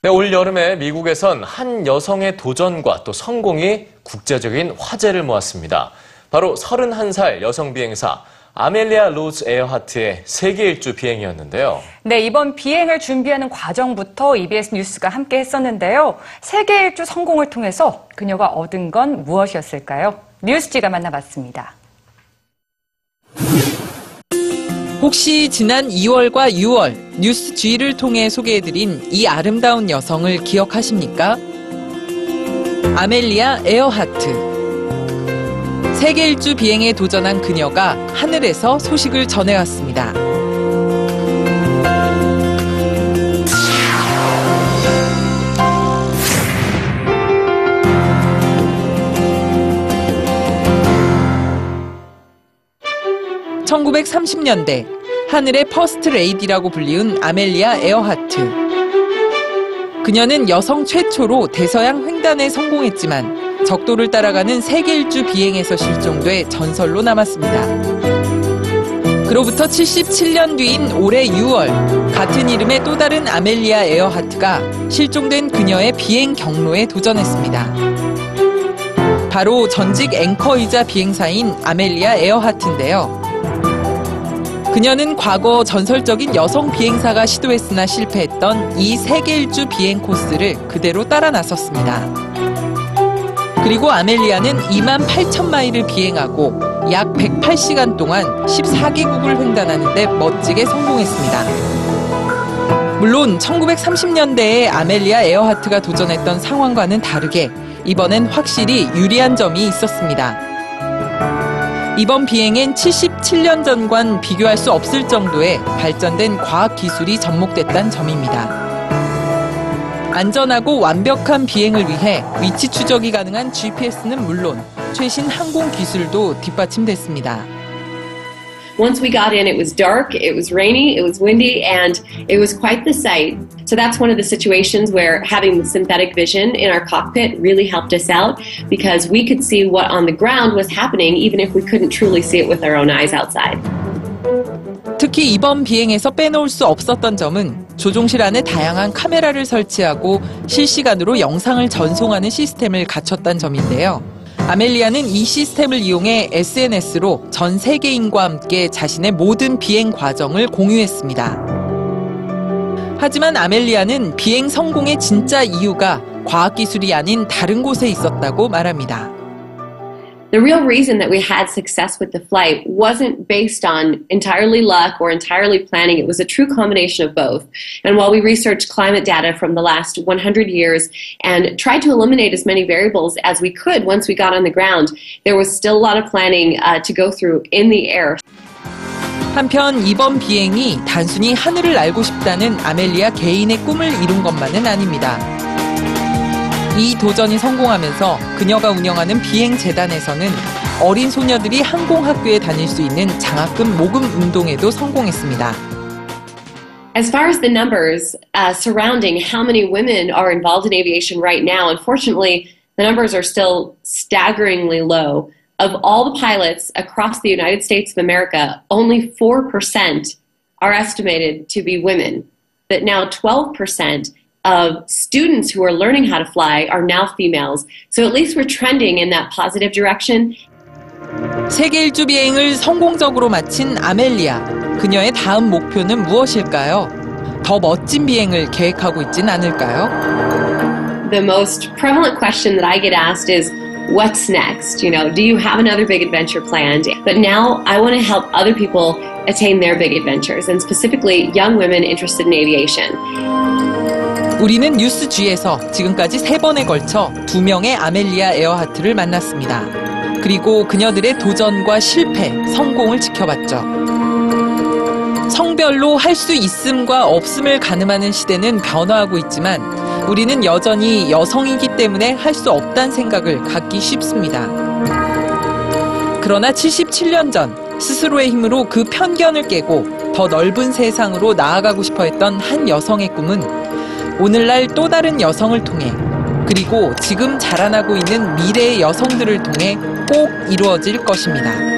네, 올 여름에 미국에선 한 여성의 도전과 또 성공이 국제적인 화제를 모았습니다. 바로 31살 여성 비행사 아멜리아 로즈 에어하트의 세계 일주 비행이었는데요. 네, 이번 비행을 준비하는 과정부터 EBS 뉴스가 함께 했었는데요. 세계 일주 성공을 통해서 그녀가 얻은 건 무엇이었을까요? 뉴스 G가 만나봤습니다. 혹시 지난 2월과 6월 뉴스 G를 통해 소개해드린 이 아름다운 여성을 기억하십니까? 아멜리아 에어하트. 세계 일주 비행에 도전한 그녀가 하늘에서 소식을 전해왔습니다. (1930년대) 하늘의 퍼스트 레이디라고 불리운 아멜리아 에어하트. 그녀는 여성 최초로 대서양 횡단에 성공했지만 적도를 따라가는 세계 일주 비행에서 실종돼 전설로 남았습니다. 그로부터 77년 뒤인 올해 6월 같은 이름의 또 다른 아멜리아 에어하트가 실종된 그녀의 비행 경로에 도전했습니다. 바로 전직 앵커이자 비행사인 아멜리아 에어하트인데요. 그녀는 과거 전설적인 여성 비행사가 시도했으나 실패했던 이 세계 일주 비행 코스를 그대로 따라 나섰습니다. 그리고 아멜리아는 2만 8천 마일을 비행하고 약 108시간 동안 14개국을 횡단하는데 멋지게 성공했습니다. 물론 1930년대에 아멜리아 에어하트가 도전했던 상황과는 다르게 이번엔 확실히 유리한 점이 있었습니다. 이번 비행엔 77년 전과는 비교할 수 없을 정도의 발전된 과학 기술이 접목됐다는 점입니다. 안전하고 완벽한 비행을 위해 위치 추적이 가능한 GPS는 물론 최신 항공 기술도 뒷받침됐습니다. Once we got in, it was dark, it was rainy, it was windy, and it was quite the sight. So that's one of the situations where having the synthetic vision in our cockpit really helped us out because we could see what on the ground was happening even if we couldn't truly see it with our own eyes outside. 특히 이번 비행에서 빼놓을 수 없었던 점은 조종실 안에 다양한 카메라를 설치하고 실시간으로 영상을 전송하는 시스템을 갖췄다는 점인데요. 아멜리아는 이 시스템을 이용해 SNS로 전 세계인과 함께 자신의 모든 비행 과정을 공유했습니다. 하지만 아멜리아는 비행 성공의 진짜 이유가 과학기술이 아닌 다른 곳에 있었다고 말합니다. The real reason that we had success with the flight wasn't based on entirely luck or entirely planning. It was a true combination of both. And while we researched climate data from the last 100 years and tried to eliminate as many variables as we could once we got on the ground, there was still a lot of planning uh, to go through in the air. 한편 이번 비행이 단순히 하늘을 알고 싶다는 아멜리아 개인의 꿈을 이룬 것만은 아닙니다. 이 도전이 성공하면서 그녀가 운영하는 비행재단에서는 어린 소녀들이 항공학교에 다닐 수 있는 장학금 모금 운동에도 성공했습니다. As far as the numbers uh, surrounding how many women are involved in aviation right now, unfortunately, the numbers are still staggeringly low. Of all the pilots across the United States of America, only 4% are estimated to be women. But now 12% of students who are learning how to fly are now females. So at least we're trending in that positive direction. 세계 일주 비행을 성공적으로 마친 아멜리아. 그녀의 다음 목표는 무엇일까요? 더 멋진 비행을 계획하고 있진 않을까요? The most prevalent question that I get asked is, What's next? You know, do you have another big adventure planned? But now I want to help other people attain their big adventures, and specifically young women interested in aviation. 우리는 뉴스 G에서 지금까지 세 번에 걸쳐 두 명의 아멜리아 에어하트를 만났습니다. 그리고 그녀들의 도전과 실패, 성공을 지켜봤죠. 성별로 할 수 있음과 없음을 가늠하는 시대는 변화하고 있지만 우리는 여전히 여성이기 때문에 할 수 없다는 생각을 갖기 쉽습니다. 그러나 77년 전 스스로의 힘으로 그 편견을 깨고 더 넓은 세상으로 나아가고 싶어 했던 한 여성의 꿈은 오늘날 또 다른 여성을 통해 그리고 지금 자라나고 있는 미래의 여성들을 통해 꼭 이루어질 것입니다.